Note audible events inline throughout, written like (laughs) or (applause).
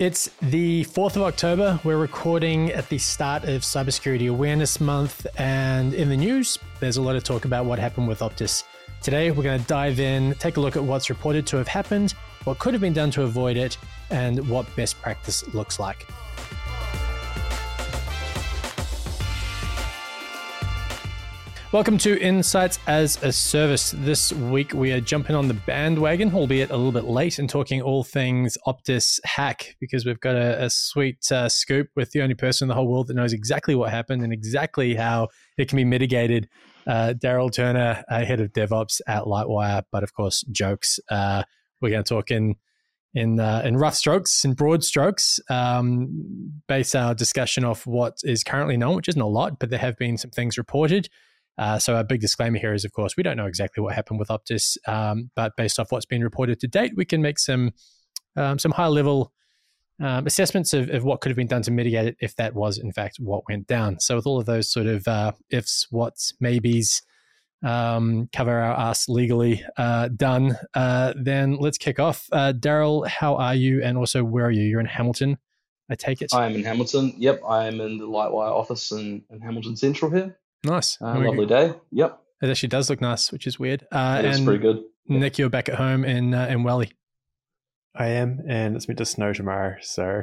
It's the 4th of October. We're recording at the start of Cybersecurity Awareness Month. And in the news, there's a lot of talk about what happened with Optus. Today, we're going to dive in, take a look at what's reported to have happened, what could have been done to avoid it, and what best practice looks like. Welcome to Insights as a Service. This week we are jumping on the bandwagon, albeit a little bit late, and talking all things Optus hack because we've got a, a sweet uh, scoop with the only person in the whole world that knows exactly what happened and exactly how it can be mitigated. Uh, Daryl Turner, uh, head of DevOps at Lightwire, but of course, jokes. Uh, we're going to talk in in uh, in rough strokes, in broad strokes, um, base our discussion off what is currently known, which isn't a lot, but there have been some things reported. Uh, so a big disclaimer here is, of course, we don't know exactly what happened with Optus, um, but based off what's been reported to date, we can make some um, some high level um, assessments of, of, what could have been done to mitigate it if that was in fact what went down. So with all of those sort of uh, ifs, whats, maybes, um, cover our ass legally uh, done, uh, then let's kick off. Uh, Daryl, how are you? And also, where are you? You're in Hamilton, I take it. I am in Hamilton. Yep, I am in the Lightwire office in, in Hamilton Central here. Nice. Uh, lovely day. Yep. It actually does look nice, which is weird. Uh, it's pretty good. Nick, you're back at home in uh, in Welly. I am, and it's meant to snow tomorrow, so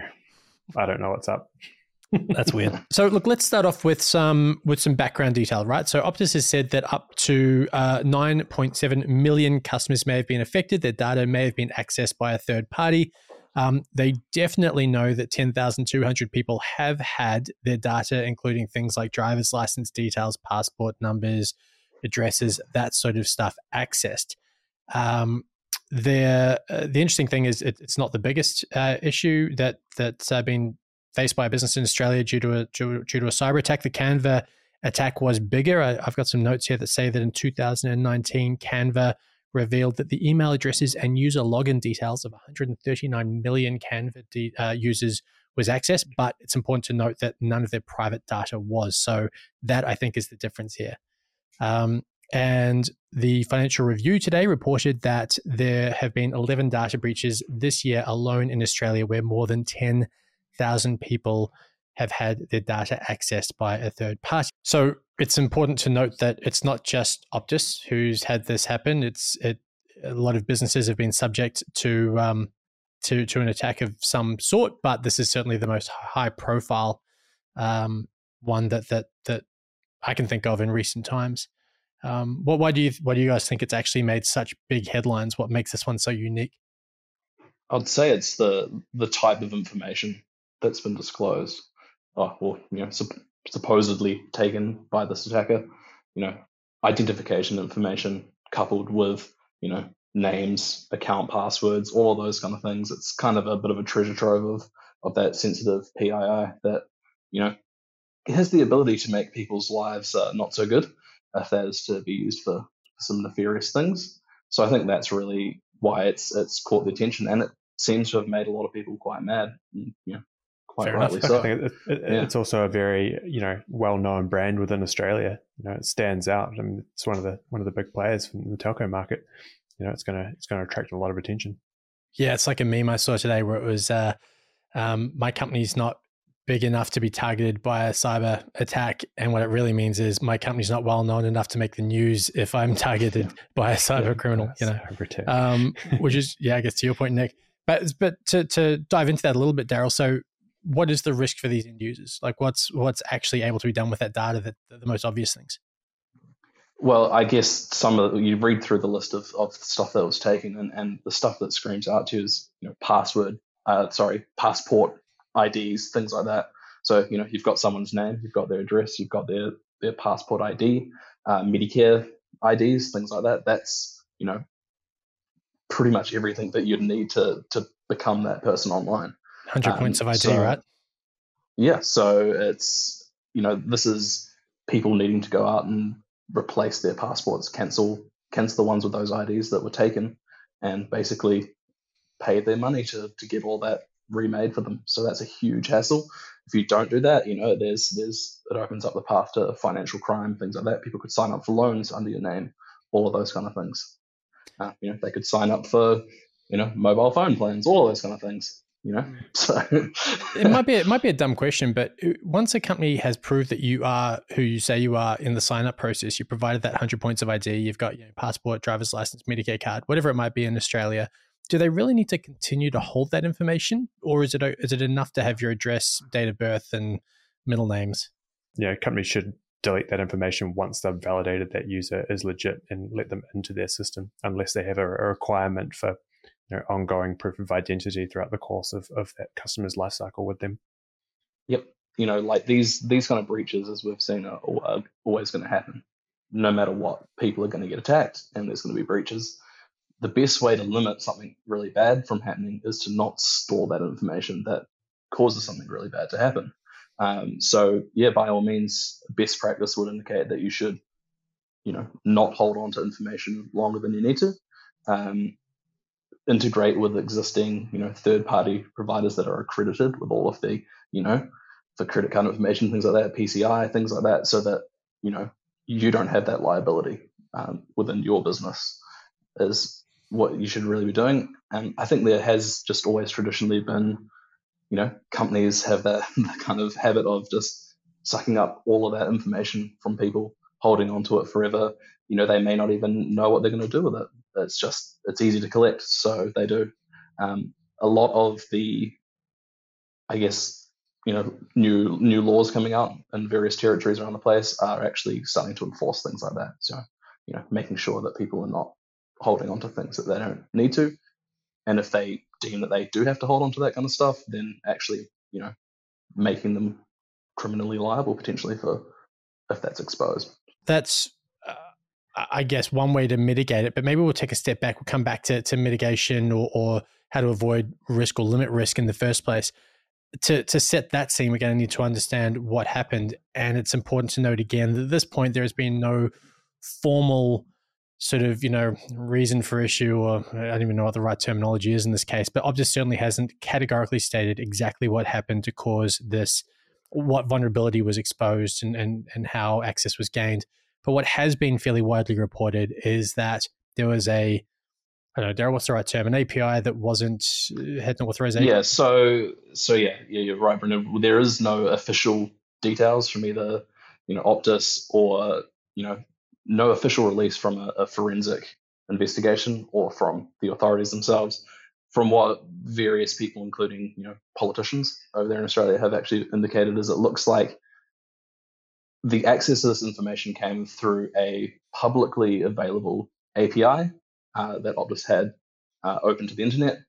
I don't know what's up. (laughs) That's weird. So look, let's start off with some with some background detail, right? So Optus has said that up to uh, 9.7 million customers may have been affected. Their data may have been accessed by a third party. Um, they definitely know that 10,200 people have had their data, including things like driver's license details, passport numbers, addresses, that sort of stuff, accessed. Um, the uh, the interesting thing is it, it's not the biggest uh, issue that that's uh, been faced by a business in Australia due to a due, due, to a cyber attack. The Canva attack was bigger. I, have got some notes here that say that in 2019, Canva revealed that the email addresses and user login details of 139 million Canva de- uh, users was accessed, but it's important to note that none of their private data was. So that I think is the difference here. Um, and the Financial Review today reported that there have been 11 data breaches this year alone in Australia, where more than 10,000 people have had their data accessed by a third party. So it's important to note that it's not just Optus who's had this happen. It's it, a lot of businesses have been subject to um, to to an attack of some sort, but this is certainly the most high profile um, one that that that I can think of in recent times. Um, what why do you why do you guys think it's actually made such big headlines? What makes this one so unique? I'd say it's the the type of information that's been disclosed. Oh, well, you know, supposedly taken by this attacker, you know, identification information coupled with, you know, names, account passwords, all of those kind of things. It's kind of a bit of a treasure trove of, of that sensitive PII that, you know, has the ability to make people's lives uh, not so good if that is to be used for some nefarious things. So I think that's really why it's it's caught the attention, and it seems to have made a lot of people quite mad. And, you know, quite Fair rightly enough. so. I think it, it, yeah. it's also a very you know well known brand within Australia. You know, it stands out. I mean, it's one of the one of the big players in the telco market. You know, it's gonna it's gonna attract a lot of attention. Yeah, it's like a meme I saw today where it was, uh, um, my company's not big enough to be targeted by a cyber attack. And what it really means is my company's not well known enough to make the news if I'm (laughs) targeted by a cyber yeah, criminal, you know, um, which is, yeah, I guess to your point, Nick. But, but to, to dive into that a little bit, Daryl. So what is the risk for these end users? Like, what's what's actually able to be done with that data? That the most obvious things. Well, I guess some of you read through the list of, of stuff that was taken, and, and the stuff that screams out to you is you know password, uh, sorry, passport IDs, things like that. So you know you've got someone's name, you've got their address, you've got their their passport ID, uh, Medicare IDs, things like that. That's you know pretty much everything that you'd need to to become that person online. 100 um, points of ID, so, right? Yeah. So it's, you know, this is people needing to go out and replace their passports, cancel cancel the ones with those IDs that were taken, and basically pay their money to to get all that remade for them. So that's a huge hassle. If you don't do that, you know, there's there's it opens up the path to financial crime, things like that. People could sign up for loans under your name, all of those kind of things. Uh, you know, they could sign up for you know mobile phone plans, all of those kind of things You know, (laughs) so it might be it might be a dumb question, but uh, once a company has proved that you are who you say you are in the sign up process, you provided that hundred points of ID, you've got you know, passport, driver's license, Medicare card, whatever it might be in Australia. Do they really need to continue to hold that information, or is it is it enough to have your address, date of birth, and middle names? Yeah, companies should delete that information once they've validated that user is legit and let them into their system, unless they have a, a requirement for you know, ongoing proof of identity throughout the course of, of that customer's lifecycle with them. Yep. You know, like these these kind of breaches, as we've seen, are, are always going to happen. No matter what, people are going to get attacked, and there's going to be breaches. The best way to limit something really bad from happening is to not store that information that causes something really bad to happen. Um, so yeah, by all means, best practice would indicate that you should, you know, not hold on to information longer than you need to. Um, integrate with existing, you know, third-party providers that are accredited with all of the, you know, the credit card information, things like that, PCI, things like that, so that you know you don't have that liability um, within your business. Is what you should really be doing. And I think there has just always traditionally been, you know, companies have that, that (laughs) kind of habit of just sucking up all of that information from people, holding onto it forever. You know, they may not even know what they're going to do with it it's just it's easy to collect, so they do. Um, a lot of the, I guess, you know, new new laws coming out in various territories around the place are actually starting to enforce things like that. So, you know, making sure that people are not holding on to things that they don't need to, and if they deem that they do have to hold on to that kind of stuff, then actually, you know, making them criminally liable potentially for if that's exposed. That's I guess one way to mitigate it, but maybe we'll take a step back. We'll come back to, to mitigation or, or how to avoid risk or limit risk in the first place. To, to set that scene, we're going to need to understand what happened. And it's important to note again that at this point, there has been no formal sort of, you know, reason for issue, or I don't even know what the right terminology is in this case, but Optus certainly hasn't categorically stated exactly what happened to cause this, what vulnerability was exposed and, and, and how access was gained. But what has been fairly widely reported is that there was a I don't know, Daryl, what's the right term? An API that wasn't uh, had no authorization. Yeah, so so yeah, yeah, you're right, Brendan. There is no official details from either you know Optus or you know no official release from a, a forensic investigation or from the authorities themselves. From what various people, including you know politicians over there in Australia, have actually indicated, is it looks like the access to this information came through a publicly available API uh, that Optus had uh, open to the internet.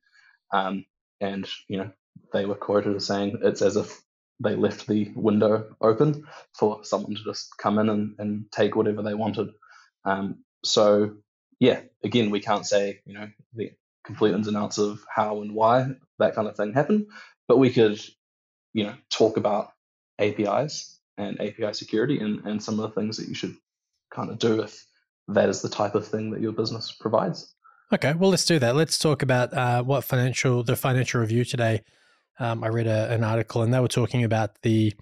Um, and, you know, they were quoted as saying it's as if they left the window open for someone to just come in and, and take whatever they wanted. Um, so, yeah, again, we can't say, you know, the complete ins and outs of how and why that kind of thing happened, but we could, you know, talk about APIs and API security and, and some of the things that you should kind of do if that is the type of thing that your business provides. Okay, well, let's do that. Let's talk about uh, what financial the financial review today. Um, I read a, an article and they were talking about the,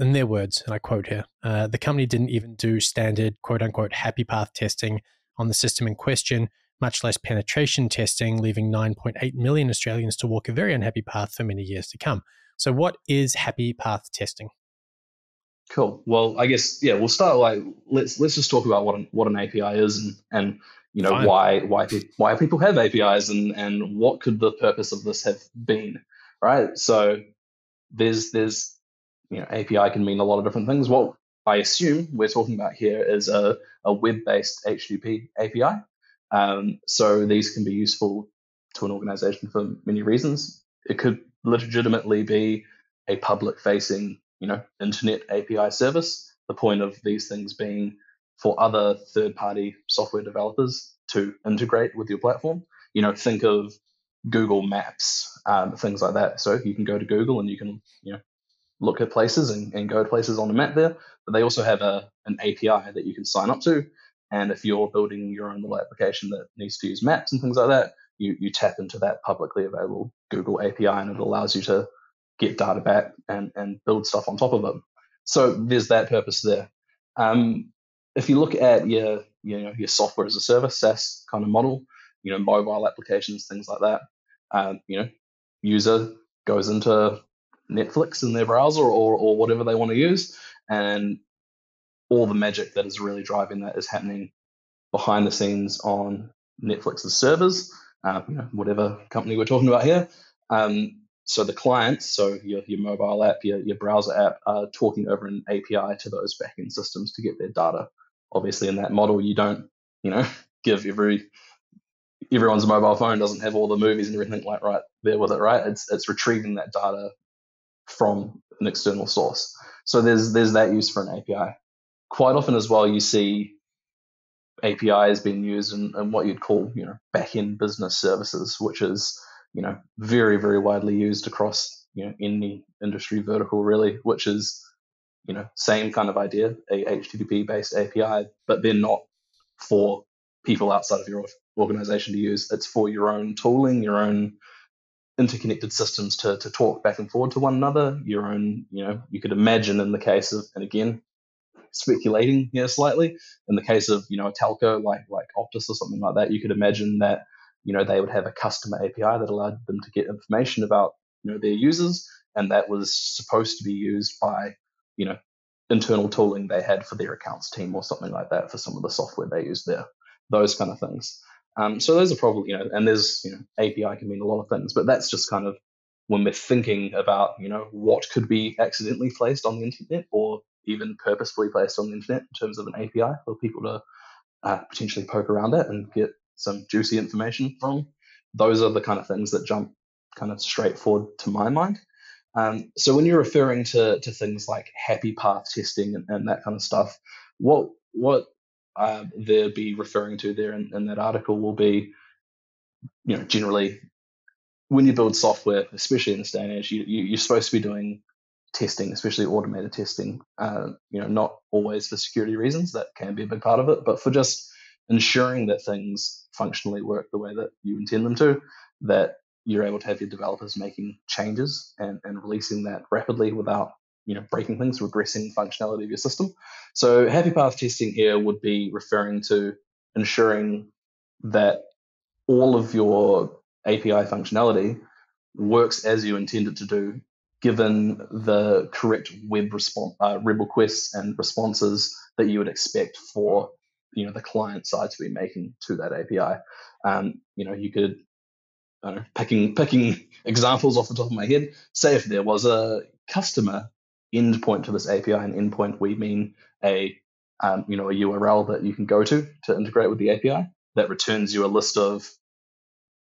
in their words, and I quote here, uh, the company didn't even do standard quote unquote happy path testing on the system in question, much less penetration testing, leaving 9.8 million Australians to walk a very unhappy path for many years to come. So, what is happy path testing? Cool. Well, I guess yeah, we'll start like let's let's just talk about what an, what an API is and and you know Fine. why why why people have APIs and and what could the purpose of this have been, right? So there's there's you know API can mean a lot of different things. What I assume we're talking about here is a, a web-based HTTP API. Um, so these can be useful to an organization for many reasons. It could legitimately be a public-facing you know, internet API service. The point of these things being for other third-party software developers to integrate with your platform. You know, think of Google Maps, um, things like that. So you can go to Google and you can, you know, look at places and, and go to places on the map there. But they also have a an API that you can sign up to. And if you're building your own little application that needs to use maps and things like that, you, you tap into that publicly available Google API and it allows you to get data back and, and build stuff on top of it. So there's that purpose there. Um, if you look at your you know your software as a service SaaS kind of model, you know mobile applications, things like that, um, you know user goes into Netflix in their browser or, or whatever they want to use, and all the magic that is really driving that is happening behind the scenes on Netflix's servers, uh, you know, whatever company we're talking about here. Um, so the clients, so your, your mobile app, your, your browser app, are talking over an API to those backend systems to get their data. Obviously, in that model, you don't, you know, (laughs) give every everyone's mobile phone doesn't have all the movies and everything like right there with it, right? It's it's retrieving that data from an external source. So there's there's that use for an API. Quite often as well, you see APIs being used in, in what you'd call you know back-end business services, which is you know very very widely used across you know any industry vertical really, which is you know same kind of idea, a HTTP based API, but they're not for people outside of your organization to use. It's for your own tooling, your own interconnected systems to, to talk back and forward to one another. Your own, you know, you could imagine in the case of, and again, speculating here slightly, in the case of, you know, a telco like like Optus or something like that, you could imagine that, you know, they would have a customer API that allowed them to get information about, you know, their users, and that was supposed to be used by, you know, internal tooling they had for their accounts team or something like that for some of the software they use there. Those kind of things. Um, so those are probably, you know, and there's, you know, API can mean a lot of things, but that's just kind of when we're thinking about, you know, what could be accidentally placed on the internet or even purposefully placed on the internet in terms of an API for people to uh, potentially poke around it and get some juicy information from. Those are the kind of things that jump kind of straightforward to my mind. Um, so when you're referring to to things like happy path testing and, and that kind of stuff, what what uh, they'll be referring to there in, in, that article will be, you know, generally when you build software, especially in this day and age, you, you, are supposed to be doing testing, especially automated testing. Uh, you know, not always for security reasons, that can be a big part of it, but for just ensuring that things functionally work the way that you intend them to, that you're able to have your developers making changes and, and releasing that rapidly without you know breaking things, regressing functionality of your system. So happy path testing here would be referring to ensuring that all of your API functionality works as you intend it to do, given the correct web response, uh, web requests and responses that you would expect for you know the client side to be making to that API. Um, you know, you could know, picking picking (laughs) examples off the top of my head. Say if there was a customer endpoint to this API. And endpoint, we mean a um, you know a URL that you can go to to integrate with the API that returns you a list of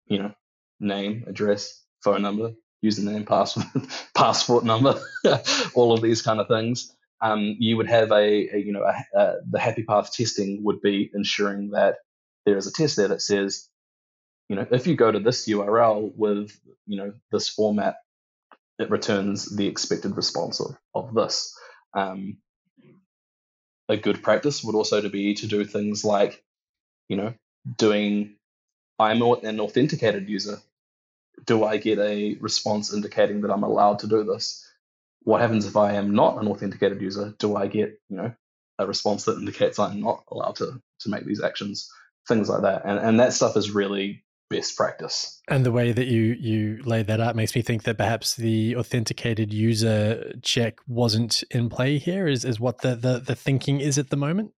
you know name, address, phone number, username, password, (laughs) passport number, (laughs) all of these kind of things. Um, you would have a, a you know a, a, the happy path testing would be ensuring that there is a test there that says you know if you go to this URL with you know this format it returns the expected response of, of this. Um, a good practice would also to be to do things like, you know, doing I'm an authenticated user. Do I get a response indicating that I'm allowed to do this? What happens if I am not an authenticated user? Do I get, you know, a response that indicates I'm not allowed to to make these actions? Things like that. And and that stuff is really best practice. And the way that you you laid that out makes me think that perhaps the authenticated user check wasn't in play here. Is is what the the, the thinking is at the moment?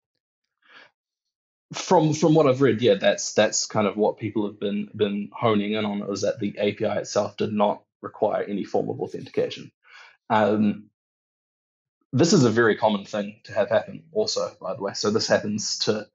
From from what I've read, yeah, that's that's kind of what people have been been honing in on is that the API itself did not require any form of authentication. Um, this is a very common thing to have happen, also, by the way. So this happens to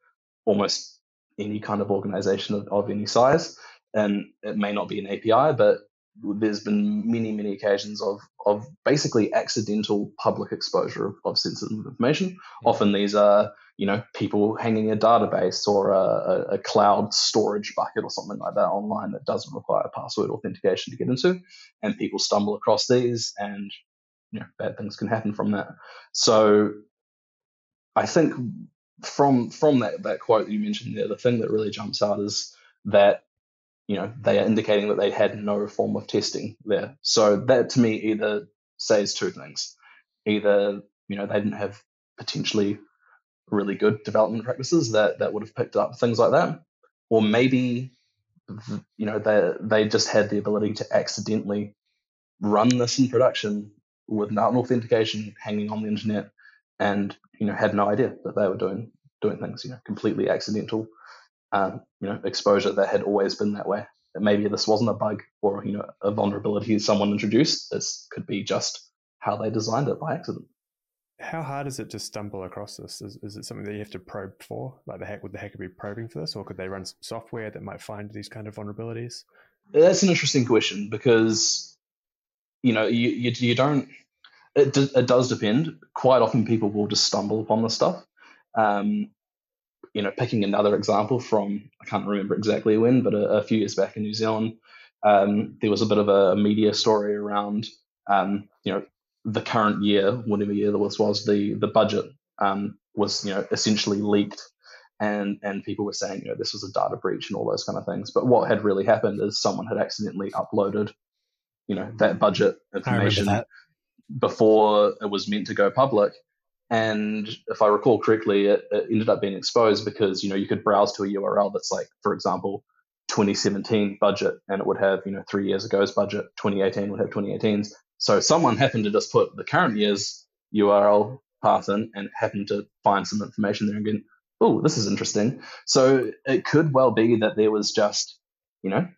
almost any kind of organization of, of any size. And it may not be an API, but there's been many, many occasions of of basically accidental public exposure of, of sensitive information. Mm-hmm. Often these are, you know, people hanging a database or a, a, cloud storage bucket or something like that online that doesn't require password authentication to get into, and people stumble across these, and you know, bad things can happen from that. So, I think from from that that quote that you mentioned there, the thing that really jumps out is that you know they are indicating that they had no form of testing there. So that to me either says two things: either you know they didn't have potentially really good development practices that that would have picked up things like that, or maybe you know they they just had the ability to accidentally run this in production without an authentication hanging on the internet and you know had no idea that they were doing doing things you know completely accidental um, you know exposure that had always been that way maybe this wasn't a bug or you know a vulnerability someone introduced this could be just how they designed it by accident how hard is it to stumble across this? Is, is it something that you have to probe for? Like the hack would the hacker be probing for this, or could they run some software that might find these kind of vulnerabilities? That's an interesting question because you know you you, you don't. It, it does depend. Quite often, people will just stumble upon this stuff. Um, you know, picking another example from I can't remember exactly when, but a, a few years back in New Zealand, um, there was a bit of a media story around um, you know the current year, whatever year this was, the the budget um, was you know essentially leaked, and and people were saying you know this was a data breach and all those kind of things. But what had really happened is someone had accidentally uploaded, you know, that budget information that. before it was meant to go public. And if I recall correctly, it, it ended up being exposed because you know you could browse to a URL that's like, for example, 2017 budget, and it would have you know three years ago's budget. 2018 would have 2018's, so someone happened to just put the current year's URL path in and happened to find some information there and go, oh, this is interesting. So it could well be that there was just, you know,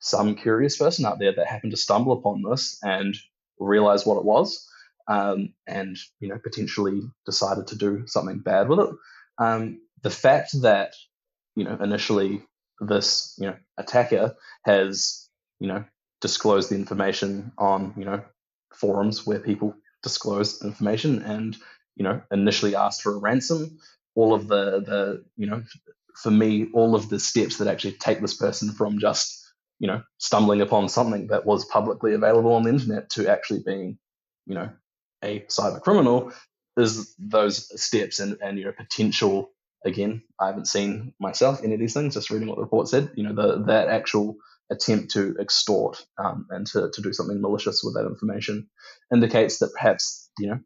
some curious person out there that happened to stumble upon this and realize what it was um, and, you know, potentially decided to do something bad with it. Um, the fact that, you know, initially this, you know, attacker has, you know, disclosed the information on, you know, forums where people disclose information and you know initially asked for a ransom all of the the you know for me all of the steps that actually take this person from just you know stumbling upon something that was publicly available on the internet to actually being you know a cyber criminal is those steps and and you know potential again i haven't seen myself any of these things just reading what the report said you know the that actual attempt to extort um, and to, to do something malicious with that information indicates that perhaps you know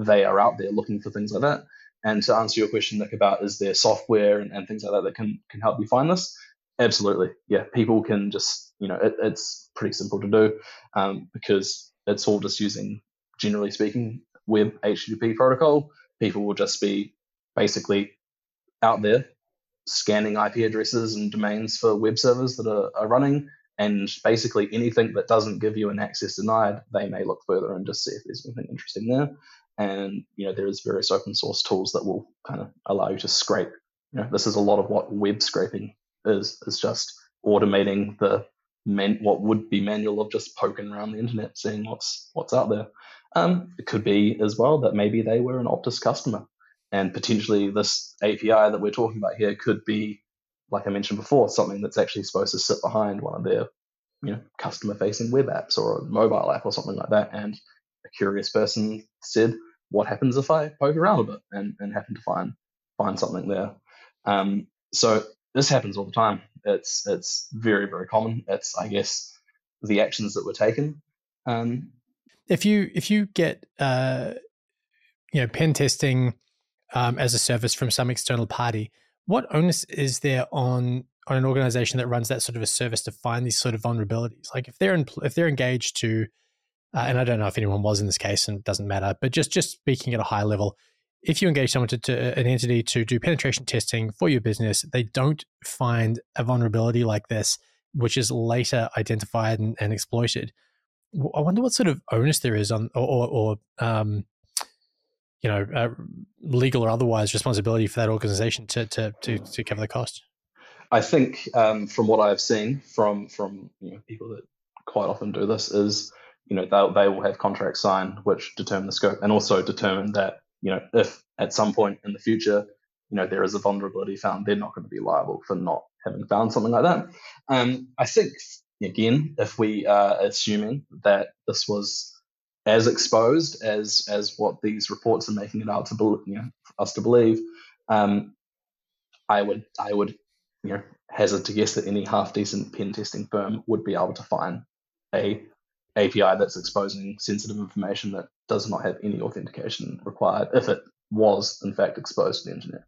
they are out there looking for things like that. And to answer your question, Nick, about is there software and, and things like that that can can help you find this? Absolutely, yeah. People can just you know it, it's pretty simple to do um, because it's all just using generally speaking web HTTP protocol. People will just be basically out there scanning IP addresses and domains for web servers that are, are running. And basically, anything that doesn't give you an access denied, they may look further and just see if there's anything interesting there. And you know, there is various open source tools that will kind of allow you to scrape. You know, this is a lot of what web scraping is. Is just automating the man, what would be manual of just poking around the internet, seeing what's what's out there. Um, it could be as well that maybe they were an Optus customer and potentially this API that we're talking about here could be, like I mentioned before, something that's actually supposed to sit behind one of their, you know, customer facing web apps or a mobile app or something like that. And a curious person said, what happens if I poke around a bit and, and happen to find find something there? Um, so this happens all the time. It's it's very, very common. It's I guess the actions that were taken. Um, if you if you get uh, you know pen testing um, as a service from some external party. What onus is there on on an organization that runs that sort of a service to find these sort of vulnerabilities? Like if they're in, if they're engaged to, uh, and I don't know if anyone was in this case, and it doesn't matter, but just just speaking at a high level, if you engage someone to, to, an entity to do penetration testing for your business, they don't find a vulnerability like this, which is later identified and, and exploited. I wonder what sort of onus there is on, or, or, or um, you know, uh, legal or otherwise responsibility for that organization to, to, to, to cover the cost? I think um, from what I've seen from from you know, people that quite often do this is you know they they will have contracts signed which determine the scope and also determine that you know if at some point in the future you know there is a vulnerability found they're not going to be liable for not having found something like that. Um, I think again if we are assuming that this was as exposed as as what these reports are making it out to be, you know, us to believe, um, I would I would you know hazard to guess that any half decent pen testing firm would be able to find a API that's exposing sensitive information that does not have any authentication required if it was in fact exposed to the internet.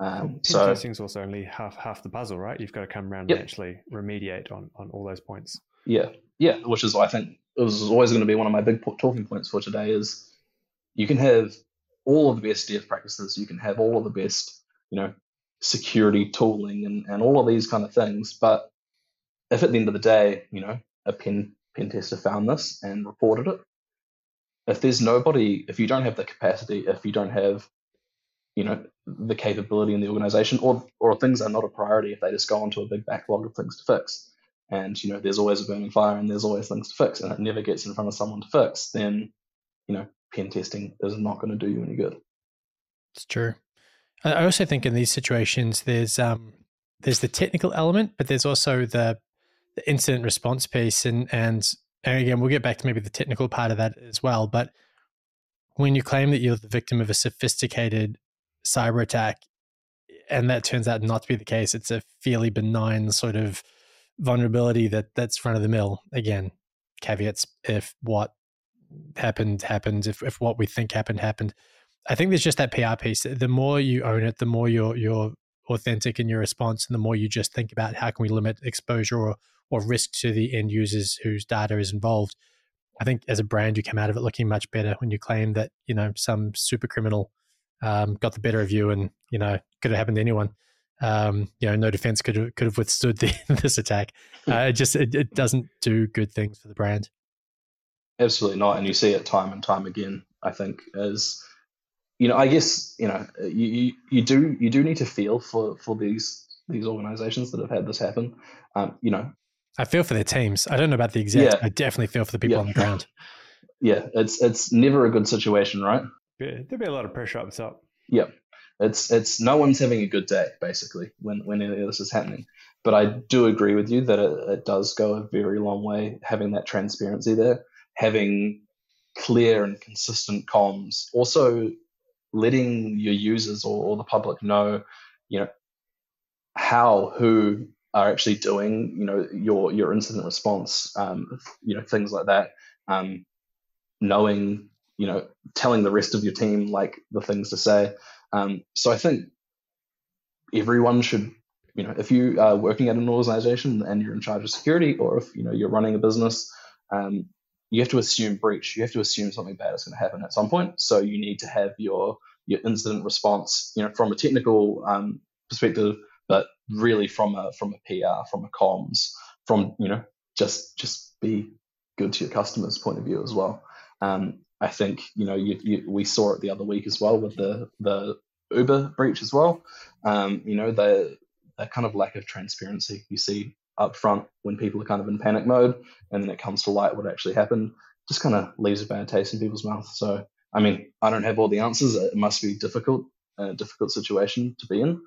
Um, so testing is also only half half the puzzle, right? You've got to come around yep. and actually remediate on on all those points. Yeah, yeah, which is I think it was always going to be one of my big talking points for today is you can have all of the best dev practices, you can have all of the best, you know, security tooling and, and all of these kind of things. But if at the end of the day, you know, a pen pen tester found this and reported it, if there's nobody, if you don't have the capacity, if you don't have, you know, the capability in the organization, or or things are not a priority, if they just go onto a big backlog of things to fix, and you know, there's always a burning fire and there's always things to fix, and it never gets in front of someone to fix, then you know, pen testing is not going to do you any good. It's true. I also think in these situations, there's um, there's the technical element, but there's also the, the incident response piece, and and and again, we'll get back to maybe the technical part of that as well. But when you claim that you're the victim of a sophisticated cyber attack, and that turns out not to be the case, it's a fairly benign sort of vulnerability that that's front of the mill. Again, caveats if what happened happened, if if what we think happened happened. I think there's just that PR piece. The more you own it, the more you're you're authentic in your response, and the more you just think about how can we limit exposure or or risk to the end users whose data is involved. I think as a brand, you come out of it looking much better when you claim that you know some super criminal um, got the better of you, and you know could have happened to anyone. Um, you know, no defense could have, could have withstood the, (laughs) this attack. Hmm. Uh, it just it, it doesn't do good things for the brand. Absolutely not, and you see it time and time again. I think as you know, I guess you know you, you, you do you do need to feel for for these these organizations that have had this happen. Um, you know, I feel for their teams. I don't know about the execs. Yeah. I definitely feel for the people yeah. on the ground. (laughs) yeah, it's it's never a good situation, right? Yeah, there'll be a lot of pressure up top. Yeah, it's it's no one's having a good day basically when when any of this is happening. But I do agree with you that it, it does go a very long way having that transparency there, having clear and consistent comms. Also, letting your users or, or the public know, you know, how who are actually doing, you know, your your incident response, um, you know, things like that. Um, knowing, you know, telling the rest of your team like the things to say. Um, so I think everyone should, you know, if you are working at an organization and you're in charge of security, or if you know you're running a business, um, you have to assume breach. You have to assume something bad is going to happen at some point. So you need to have your your incident response, you know, from a technical um, perspective, but really from a from a PR, from a comms, from you know, just just be good to your customers' point of view as well. Um, I think you know you, you, we saw it the other week as well with the the Uber breach as well. Um, you know the kind of lack of transparency you see up front when people are kind of in panic mode, and then it comes to light what actually happened, just kind of leaves a bad taste in people's mouth. So, I mean, I don't have all the answers. It must be difficult, a difficult situation to be in.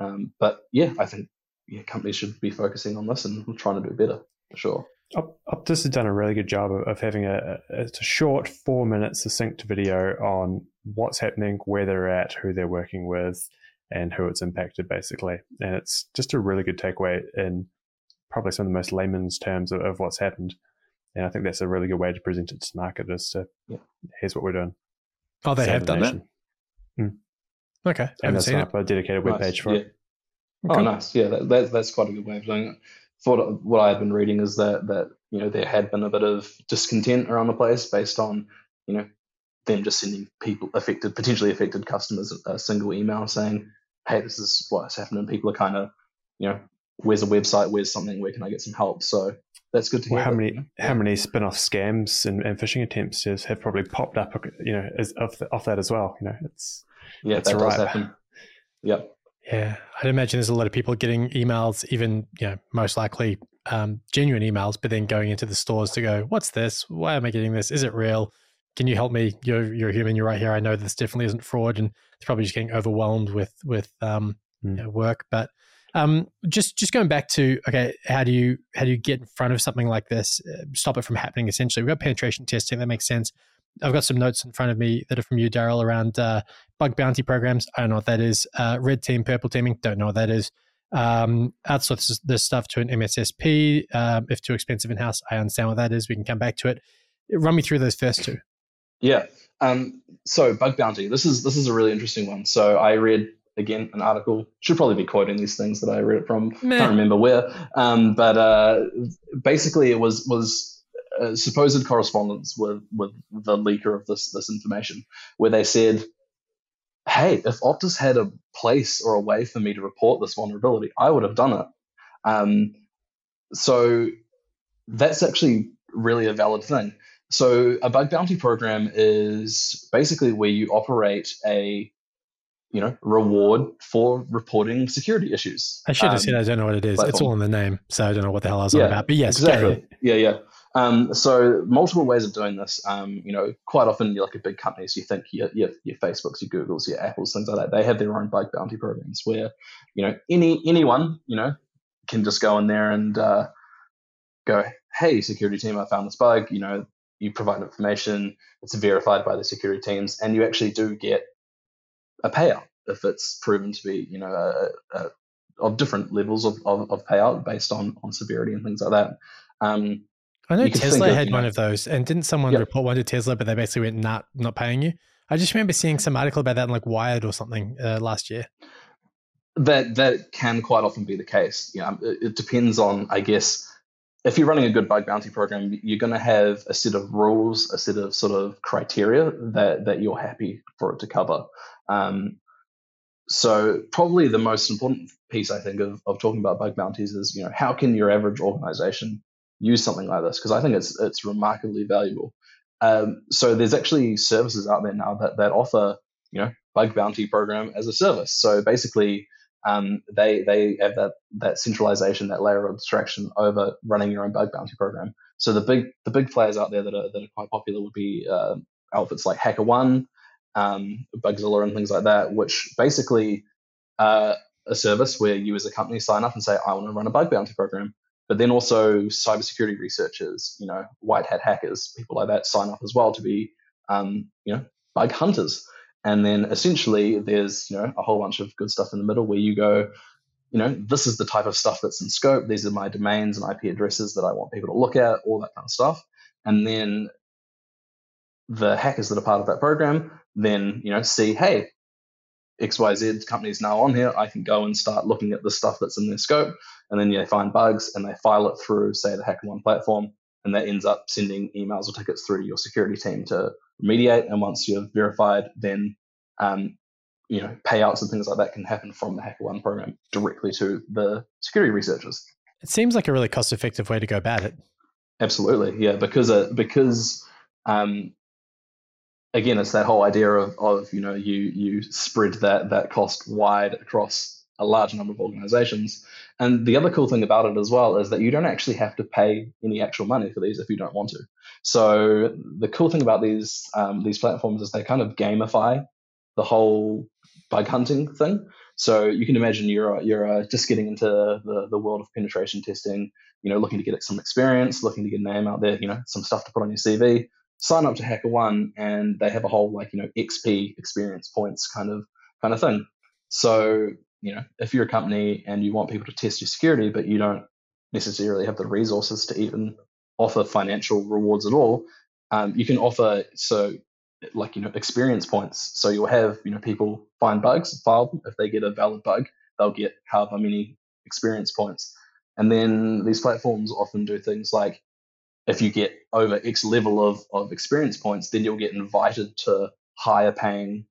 Um, but yeah, I think yeah, companies should be focusing on this and trying to do better for sure. Optus has done a really good job of, of having a, a, a, short four minute succinct video on what's happening, where they're at, who they're working with, and who it's impacted, basically. And it's just a really good takeaway in probably some of the most layman's terms of, of, what's happened. And I think that's a really good way to present it to the market as to yeah. here's what we're doing. Oh, they Save have the done nation. that? Mm. Okay. And that's a dedicated nice. webpage for yeah. it. Okay. Oh, nice. Yeah, that, that, that's quite a good way of doing it. Thought what I had been reading is that that you know there had been a bit of discontent around the place based on you know them just sending people affected, potentially affected customers a single email saying, "Hey, this is what's happening." People are kind of you know where's a website, where's something, where can I get some help? So that's good to well, hear. How many yeah. how many spin off scams and, and, phishing attempts have probably popped up, you know, as, off, the, off that as well. You know, it's yeah, it's that right. does happen. Yep. Yeah, I'd imagine there's a lot of people getting emails, even you know, most likely um, genuine emails, but then going into the stores to go, "What's this? Why am I getting this? Is it real? Can you help me? You're you're human. You're right here. I know this definitely isn't fraud." And it's probably just getting overwhelmed with with um, mm. you know, work. But um, just just going back to okay, how do you how do you get in front of something like this? Uh, stop it from happening. Essentially, we've got penetration testing that makes sense. I've got some notes in front of me that are from you, Daryl, around uh, bug bounty programs. I don't know what that is. Uh, red team, purple teaming. Don't know what that is. Um, outsource this stuff to an MSSP. Um, if too expensive in house, I understand what that is. We can come back to it. Run me through those first two. Yeah. Um, so bug bounty. This is this is a really interesting one. So I read again, an article. Should probably be quoting these things that I read it from. Meh. Can't remember where. Um, but uh, basically, it was was supposed correspondence with with the leaker of this this information, where they said, "Hey, if Optus had a place or a way for me to report this vulnerability, I would have done it." Um, so that's actually really a valid thing. So a bug bounty program is basically where you operate a you know reward for reporting security issues. I should have um, said I don't know what it is. Platform. It's all in the name, so I don't know what the hell I was yeah, on about. But yes, exactly. Yeah, yeah. Um, so multiple ways of doing this. Um, you know, quite often you look at big companies, you think your, your, your Facebooks, your Googles, your Apples, things like that. They have their own bug bounty programs where, you know, any anyone, you know, can just go in there and uh, go, hey, security team, I found this bug. You know, you provide information, it's verified by the security teams, and you actually do get a payout if it's proven to be, you know, a, a, of different levels of, of, of, payout based on on severity and things like that. Um, I know Tesla had one of those, and didn't someone yep. report one to Tesla, but they basically went, "Not, not paying you." I just remember seeing some article about that in like Wired or something uh, last year. That that can quite often be the case. Yeah, it, it depends on, I guess, if you're running a good bug bounty program, you're going to have a set of rules, a set of sort of criteria that that you're happy for it to cover. Um, so probably the most important piece I think of, of talking about bug bounties is you know how can your average organization use something like this because I think it's it's remarkably valuable. Um, so there's actually services out there now that that offer you know bug bounty program as a service. So basically, um, they they have that that centralization, that layer of abstraction over running your own bug bounty program. So the big the big players out there that are that are quite popular would be uh, outfits like HackerOne, um, Bugzilla, and things like that, which basically uh, a service where you as a company sign up and say, I want to run a bug bounty program but then also cybersecurity researchers, you know, white hat hackers, people like that sign up as well to be, um, you know, bug hunters. And then essentially there's, you know, a whole bunch of good stuff in the middle where you go, you know, this is the type of stuff that's in scope. These are my domains and IP addresses that I want people to look at, all that kind of stuff. And then the hackers that are part of that program then, you know, see, hey, XYZ companies now on here, I can go and start looking at the stuff that's in their scope. And then they find bugs and they file it through, say, the HackerOne platform. And that ends up sending emails or tickets through to your security team to remediate. And once you're verified, then um, you know payouts and things like that can happen from the HackerOne program directly to the security researchers. It seems like a really cost-effective way to go about it. Absolutely, yeah, because uh, because um, again, it's that whole idea of, of you know you you spread that that cost wide across a large number of organizations. And the other cool thing about it as well is that you don't actually have to pay any actual money for these if you don't want to. So the cool thing about these um, these platforms is they kind of gamify the whole bug hunting thing. So you can imagine you're you're uh, just getting into the, the world of penetration testing, you know, looking to get some experience, looking to get a name out there, you know, some stuff to put on your CV sign up to HackerOne and they have a whole like you know XP experience points kind of kind of thing. So you know if you're a company and you want people to test your security, but you don't necessarily have the resources to even offer financial rewards at all, um, you can offer so like you know experience points. So you'll have you know people find bugs, file them. If they get a valid bug, they'll get however many experience points. And then these platforms often do things like if you get over X level of, of experience points, then you'll get invited to higher paying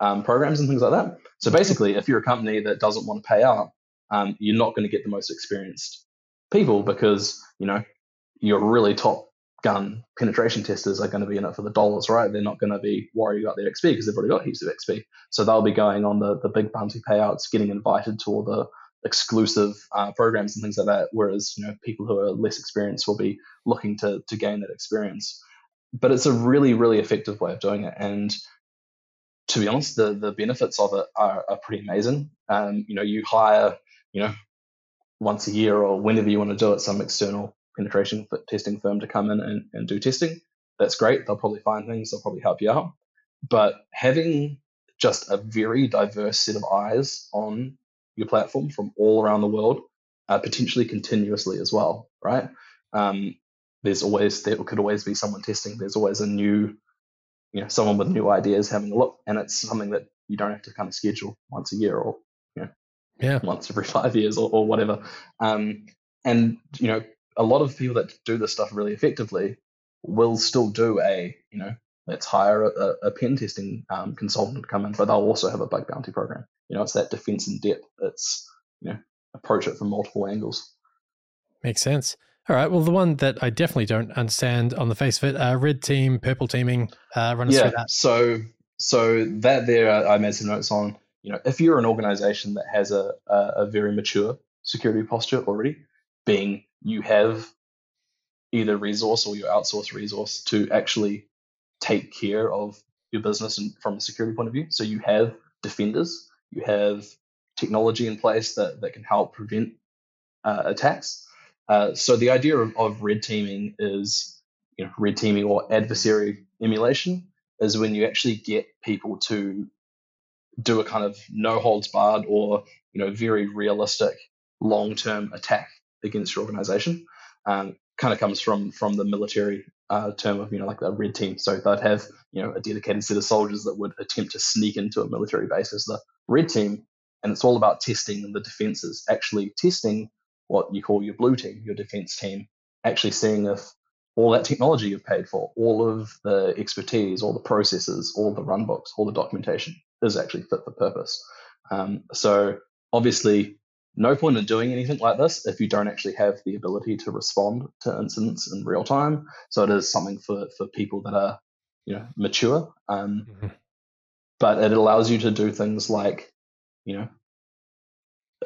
um, programs and things like that. So basically, if you're a company that doesn't want to pay out, um, you're not going to get the most experienced people because you know your really top gun penetration testers are going to be in it for the dollars, right? They're not going to be worried about their XP because they've already got heaps of XP. So they'll be going on the the big bounty payouts, getting invited to all the exclusive uh, programs and things like that. Whereas you know people who are less experienced will be looking to to gain that experience. But it's a really really effective way of doing it, and to be honest, the the benefits of it are, are pretty amazing. Um, you know, you hire you know once a year or whenever you want to do it some external penetration testing firm to come in and, and do testing. That's great. They'll probably find things. They'll probably help you out. But having just a very diverse set of eyes on your platform from all around the world, uh, potentially continuously as well, right? Um, there's always there could always be someone testing. There's always a new, you know, someone with new ideas having a look, and it's something that you don't have to kind of schedule once a year or you know yeah once every (laughs) five years or, or whatever. Um, and you know, a lot of people that do this stuff really effectively will still do a you know let's hire a, a pen testing um, consultant to come in, but they'll also have a bug bounty program. You know, it's that defense in depth. It's you know approach it from multiple angles. Makes sense. All right. Well, the one that I definitely don't understand on the face of it, uh, red team, purple teaming. Uh, run us yeah, through that. So, so that there, I made some notes on. You know, if you're an organization that has a, a, a very mature security posture already, being you have either resource or your outsource resource to actually take care of your business and from a security point of view. So you have defenders, you have technology in place that, that can help prevent uh, attacks. Uh, so the idea of, of red teaming is, you know, red teaming or adversary emulation is when you actually get people to do a kind of no holds barred or you know very realistic long term attack against your organization. Um, kind of comes from from the military uh, term of you know like a red team. So they'd have you know a dedicated set of soldiers that would attempt to sneak into a military base as the red team, and it's all about testing the defenses. Actually testing what you call your blue team, your defense team, actually seeing if all that technology you've paid for, all of the expertise, all the processes, all the run books, all the documentation is actually fit for purpose. Um, so obviously, no point in doing anything like this if you don't actually have the ability to respond to incidents in real time. So it is something for for people that are you know mature. Um, mm-hmm. But it allows you to do things like you know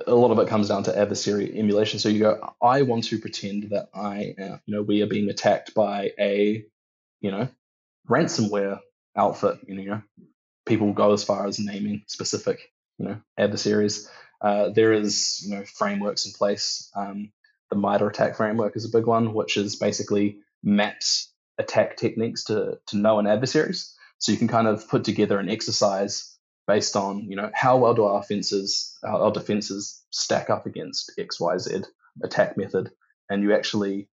a lot of it comes down to adversary emulation. So you go, I want to pretend that I, uh, you know, we are being attacked by a, you know, ransomware outfit. You know, people go as far as naming specific, you know, adversaries. Uh, there is, you know, frameworks in place. Um, the MITRE ATT&CK framework is a big one, which is basically maps attack techniques to to known adversaries. So you can kind of put together an exercise based on you know how well do our offenses our, defenses stack up against X Y Z attack method, and you actually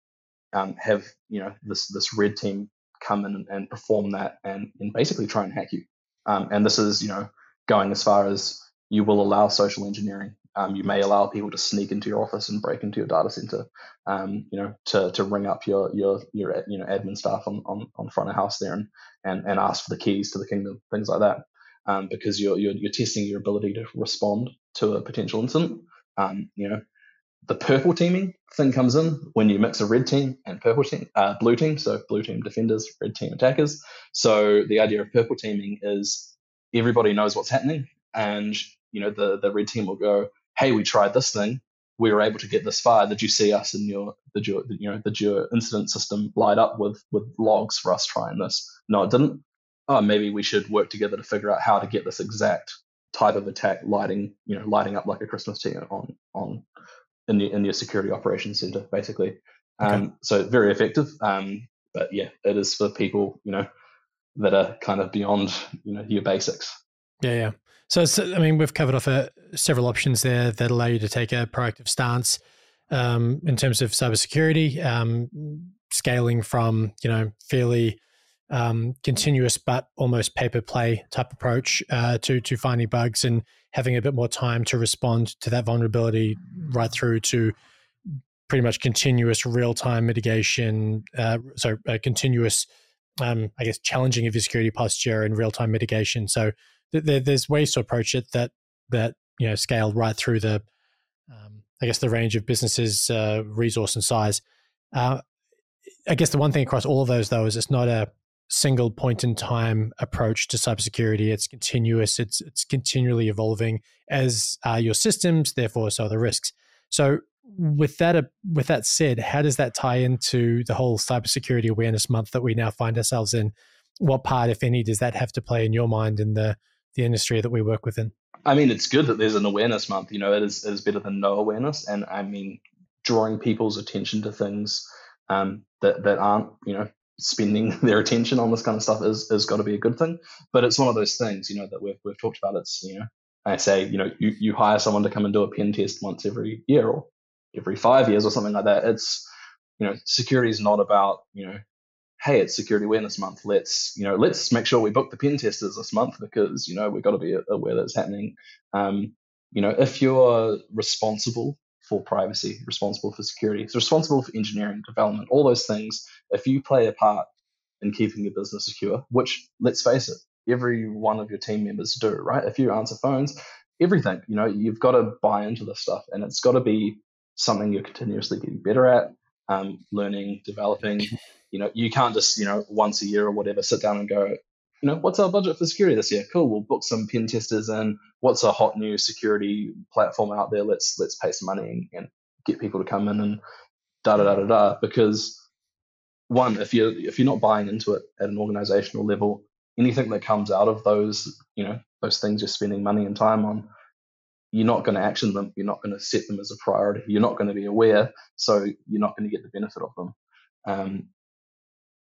um, have you know this this red team come in and, and perform that and, and basically try and hack you. Um, and this is you know going as far as you will allow social engineering. Um, you may allow people to sneak into your office and break into your data center, um, you know, to, to ring up your your your you know admin staff on, on, on front of house there and, and and ask for the keys to the kingdom, things like that um, because you're, you're, you're testing your ability to respond to a potential incident. Um, you know, the purple teaming thing comes in when you mix a red team and purple team, uh, blue team. So blue team defenders, red team attackers. So the idea of purple teaming is everybody knows what's happening, and you know the the red team will go, "Hey, we tried this thing. We were able to get this far. Did you see us in your your you know did your incident system light up with with logs for us trying this? No, it didn't oh, maybe we should work together to figure out how to get this exact type of attack lighting, you know, lighting up like a Christmas tree on on in the in your security operations center, basically. Okay. Um, so very effective. Um, but yeah, it is for people, you know, that are kind of beyond, you know, your basics. Yeah, yeah. So, so I mean, we've covered off uh, several options there that allow you to take a proactive stance um, in terms of cybersecurity, um, scaling from you know fairly um, continuous but almost pay per play type approach uh, to to finding bugs and having a bit more time to respond to that vulnerability, right through to pretty much continuous real time mitigation. Uh, so continuous, um, I guess, challenging of your security posture and real time mitigation. So th- th- there's ways to approach it that that you know scale right through the, um, I guess, the range of businesses, uh, resource and size. Uh, I guess the one thing across all of those though is it's not a single point in time approach to cybersecurity. It's continuous. It's it's continually evolving as are your systems. Therefore, so are the risks. So, with that uh, with that said, how does that tie into the whole cybersecurity awareness month that we now find ourselves in? What part, if any, does that have to play in your mind in the the industry that we work within? I mean, it's good that there's an awareness month. You know, it is, it is better than no awareness. And I mean, drawing people's attention to things um, that that aren't you know spending (laughs) their attention on this kind of stuff is is got to be a good thing. But it's one of those things, you know, that we've we've talked about. It's you know, I say, you know, you you hire someone to come and do a pen test once every year or every five years or something like that. It's you know, security is not about you know hey, it's Security Awareness Month. Let's you know let's make sure we book the pen testers this month because you know we've got to be aware that's happening. Um, you know, if you're responsible for privacy, responsible for security, it's responsible for engineering, development, all those things, if you play a part in keeping your business secure, which let's face it, every one of your team members do, right? If you answer phones, everything, you know, you've got to buy into this stuff and it's got to be something you're continuously getting better at, um, learning, developing. (laughs) You know, you can't just, you know, once a year or whatever, sit down and go, you know, what's our budget for security this year? Cool, we'll book some pen testers in. What's a hot new security platform out there? Let's let's pay some money and get people to come in and da da da da da. Because one, if you're if you're not buying into it at an organizational level, anything that comes out of those, you know, those things you're spending money and time on, you're not going to action them. You're not going to set them as a priority. You're not going to be aware, so you're not going to get the benefit of them. Um,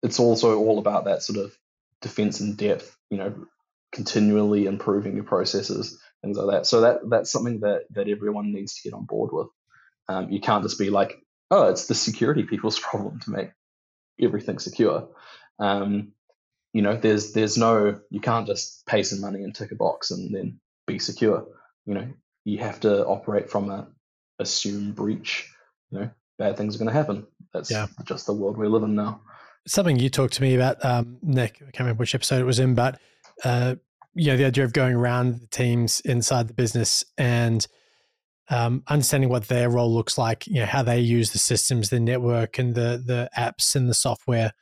it's also all about that sort of defense in depth. You know, continually improving your processes, things like that. So that that's something that that everyone needs to get on board with. Um, you can't just be like, oh, it's the security people's (laughs) problem to make everything secure. Um, you know, there's there's no you can't just pay some money and tick a box and then be secure. You know, you have to operate from a assume breach. You know, bad things are going to happen. That's yeah. just the world we live in now. Something you talked to me about, um, Nick. I can't remember which episode it was in, but uh, you know, the idea of going around the teams inside the business and um, understanding what their role looks like. You know, how they use the systems, the network, and the the apps and the software,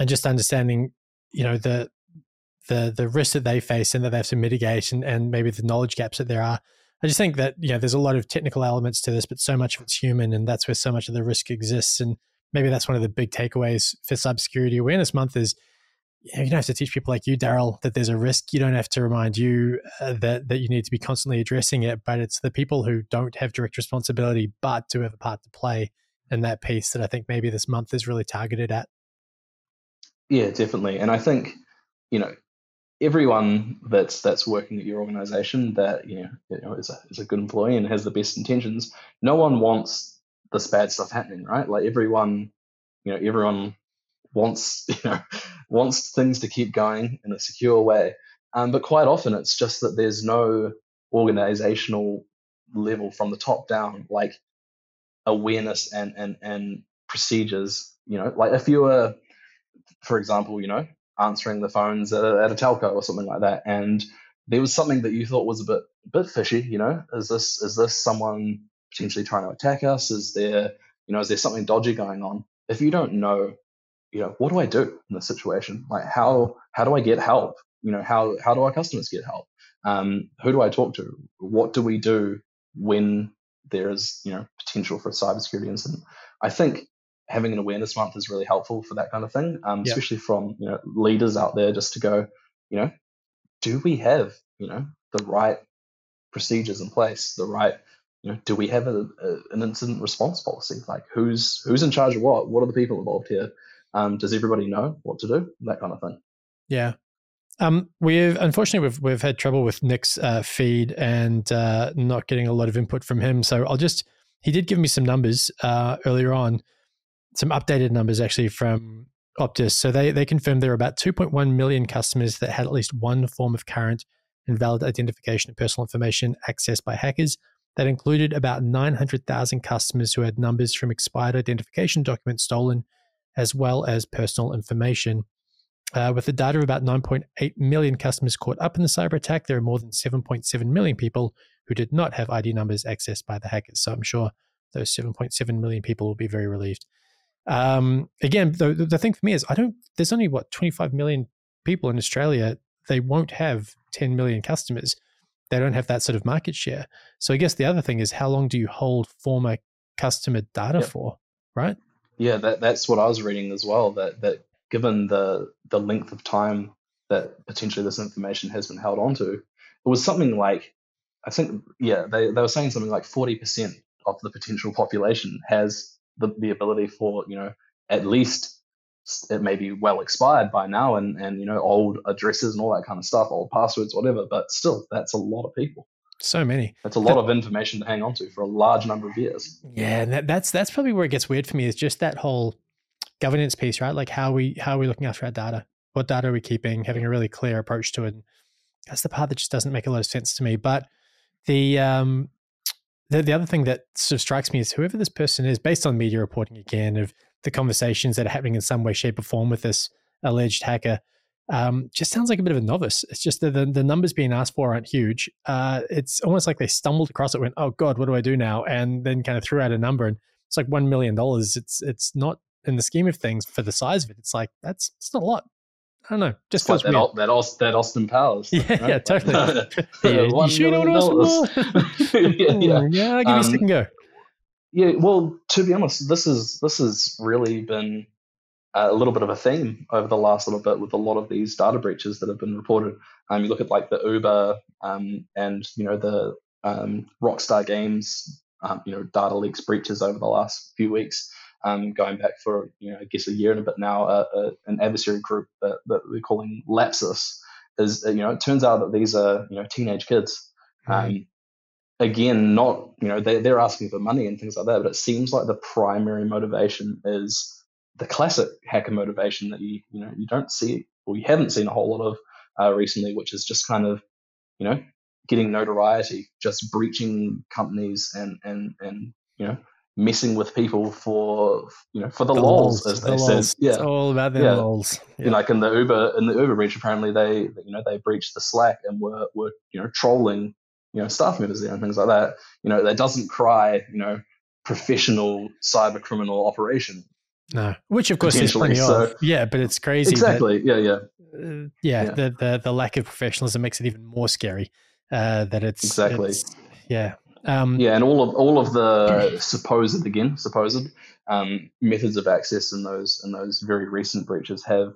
and just understanding, you know, the the the risks that they face and that they have to mitigate, and, and maybe the knowledge gaps that there are I just think that you know there's a lot of technical elements to this, but so much of it's human, and that's where so much of the risk exists. And maybe that's one of the big takeaways for Cybersecurity Awareness Month is you, don't have to teach people like you, Daryl, that there's a risk. You don't have to remind you uh, that that you need to be constantly addressing it. But it's the people who don't have direct responsibility, but do have a part to play in that piece that I think maybe this month is really targeted at. Yeah, definitely. And I think you know everyone that's that's working at your organization that you know, you know is a is a good employee and has the best intentions. No one wants this bad stuff happening, right? Like everyone, you know, everyone wants (laughs) you know wants things to keep going in a secure way. Um, but quite often it's just that there's no organizational level from the top down, like awareness and and and procedures. You know, like if you were, for example, you know, answering the phones at a, at a telco or something like that, and there was something that you thought was a bit bit fishy. You know, is this is this someone potentially trying to attack us? Is there you know is there something dodgy going on? If you don't know, you know, what do I do in this situation? Like how how do I get help? You know, how how do our customers get help? Um, who do I talk to? What do we do when there is you know potential for a cybersecurity incident? I think having an awareness month is really helpful for that kind of thing, um, yep. especially from you know leaders out there, just to go, you know, do we have you know the right procedures in place, the right you know, do we have a, a, an incident response policy? Like who's who's in charge of what? What are the people involved here? Um, does everybody know what to do? That kind of thing. Yeah. Um, we've unfortunately we've we've had trouble with Nick's uh, feed and uh, not getting a lot of input from him. So I'll just he did give me some numbers uh, earlier on some updated numbers actually from Optus. So they, they confirmed there were about 2.1 million customers that had at least one form of current and valid identification of personal information accessed by hackers. That included about 900,000 customers who had numbers from expired identification documents stolen, as well as personal information. Uh, with the data of about 9.8 million customers caught up in the cyber attack, there are more than 7.7 million people who did not have ID numbers accessed by the hackers. So I'm sure those 7.7 million people will be very relieved. Um, again, the, the thing for me is I don't. There's only what 25 million people in Australia. They won't have 10 million customers. They don't have that sort of market share. So I guess the other thing is how long do you hold former customer data yep. for, right? Yeah, that, that's what I was reading as well. That that given the the length of time that potentially this information has been held onto, it was something like I think yeah they they were saying something like 40 percent of the potential population has the, the ability for you know at least it may be well expired by now and and you know old addresses and all that kind of stuff old passwords whatever but still that's a lot of people so many that's a lot of information to hang on to for a large number of years yeah and that, that's that's probably where it gets weird for me is just that whole governance piece, right? Like how we how are we looking after our data? What data are we keeping? Having a really clear approach to it. And that's the part that just doesn't make a lot of sense to me. But the um the, the other thing that sort of strikes me is whoever this person is, based on media reporting again of the conversations that are happening in some way, shape, or form with this alleged hacker, um, just sounds like a bit of a novice. It's just that the, the numbers being asked for aren't huge. Uh, it's almost like they stumbled across it, went, "Oh God, what do I do now?" and then kind of threw out a number, and it's like one million dollars. It's it's not in the scheme of things for the size of it. It's like that's it's not a lot. I don't know. Just like that, weird. That, Aus- that Austin Powers. thing, Yeah, right? yeah, totally. (laughs) (laughs) Yeah, you sure you million want to dollars. (laughs) yeah, yeah. Yeah, I'll give you a Um, second go. Yeah, well, to be honest, this is this has really been a little bit of a theme over the last little bit with a lot of these data breaches that have been reported. Um, you look at like the Uber um, and you know the um, Rockstar Games, um, you know data leaks breaches over the last few weeks, um, going back for you know I guess a year and a bit now. Uh, uh, an adversary group that, that we're calling Lapsus is uh, you know it turns out that these are you know teenage kids. Um, again, not you know they they're asking for money and things like that, but it seems like the primary motivation is the classic hacker motivation that you you know you don't see or you haven't seen a whole lot of uh, recently, which is just kind of you know getting notoriety, just breaching companies and and and you know messing with people for you know for the, lols, as they lols. said. Yeah, It's all about them Yeah. lols. you know, like in the Uber in the Uber breach, apparently they you know they breached the Slack and were were you know trolling you know staff members there and things like that. You know, that doesn't cry you know professional cyber criminal operation. No, which of course there's plenty so- of. Yeah, but it's crazy. that- Exactly. Yeah. Yeah. uh, yeah, Yeah. The, the the lack of professionalism makes it even more scary. Uh, that it's Exactly. it's- yeah. Um, Yeah, and all of all of the supposed again supposed um, methods of access in those in those very recent breaches have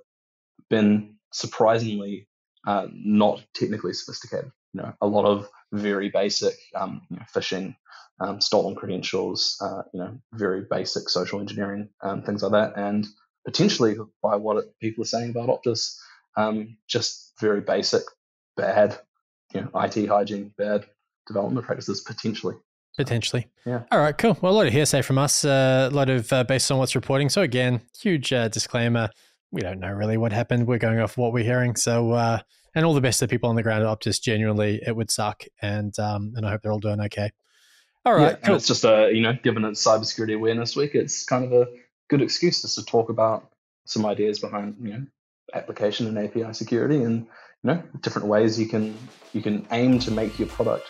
been surprisingly uh, not technically sophisticated. You know, a lot of very basic um, you know, phishing, um, stolen credentials, uh, you know, very basic social engineering, um, things like that, and potentially by what it, people are saying about Optus, um, just very basic, bad, you know, IT hygiene, bad development practices potentially. Potentially. Yeah. All right, cool. Well, a lot of hearsay from us, uh, a lot of uh, based on what's reporting. So, again, huge uh, disclaimer. We don't know really what happened. We're going off what we're hearing. So, uh, and all the best to the people on the ground at Optus. Genuinely, it would suck. And um, and I hope they're all doing okay. All right, yeah, and cool. it's just a you know, given it's Cybersecurity Awareness Week, it's kind of a good excuse just to talk about some ideas behind you know application and API security, and you know different ways you can you can aim to make your product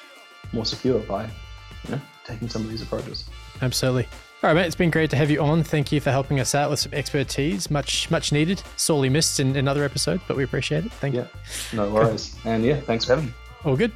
more secure by you know taking some of these approaches. Absolutely. All right, mate. It's been great to have you on. Thank you for helping us out with some expertise. Much, much needed. Sorely missed in another episode, but we appreciate it. Thank Yeah, you. no worries, and yeah, thanks for having me. All good.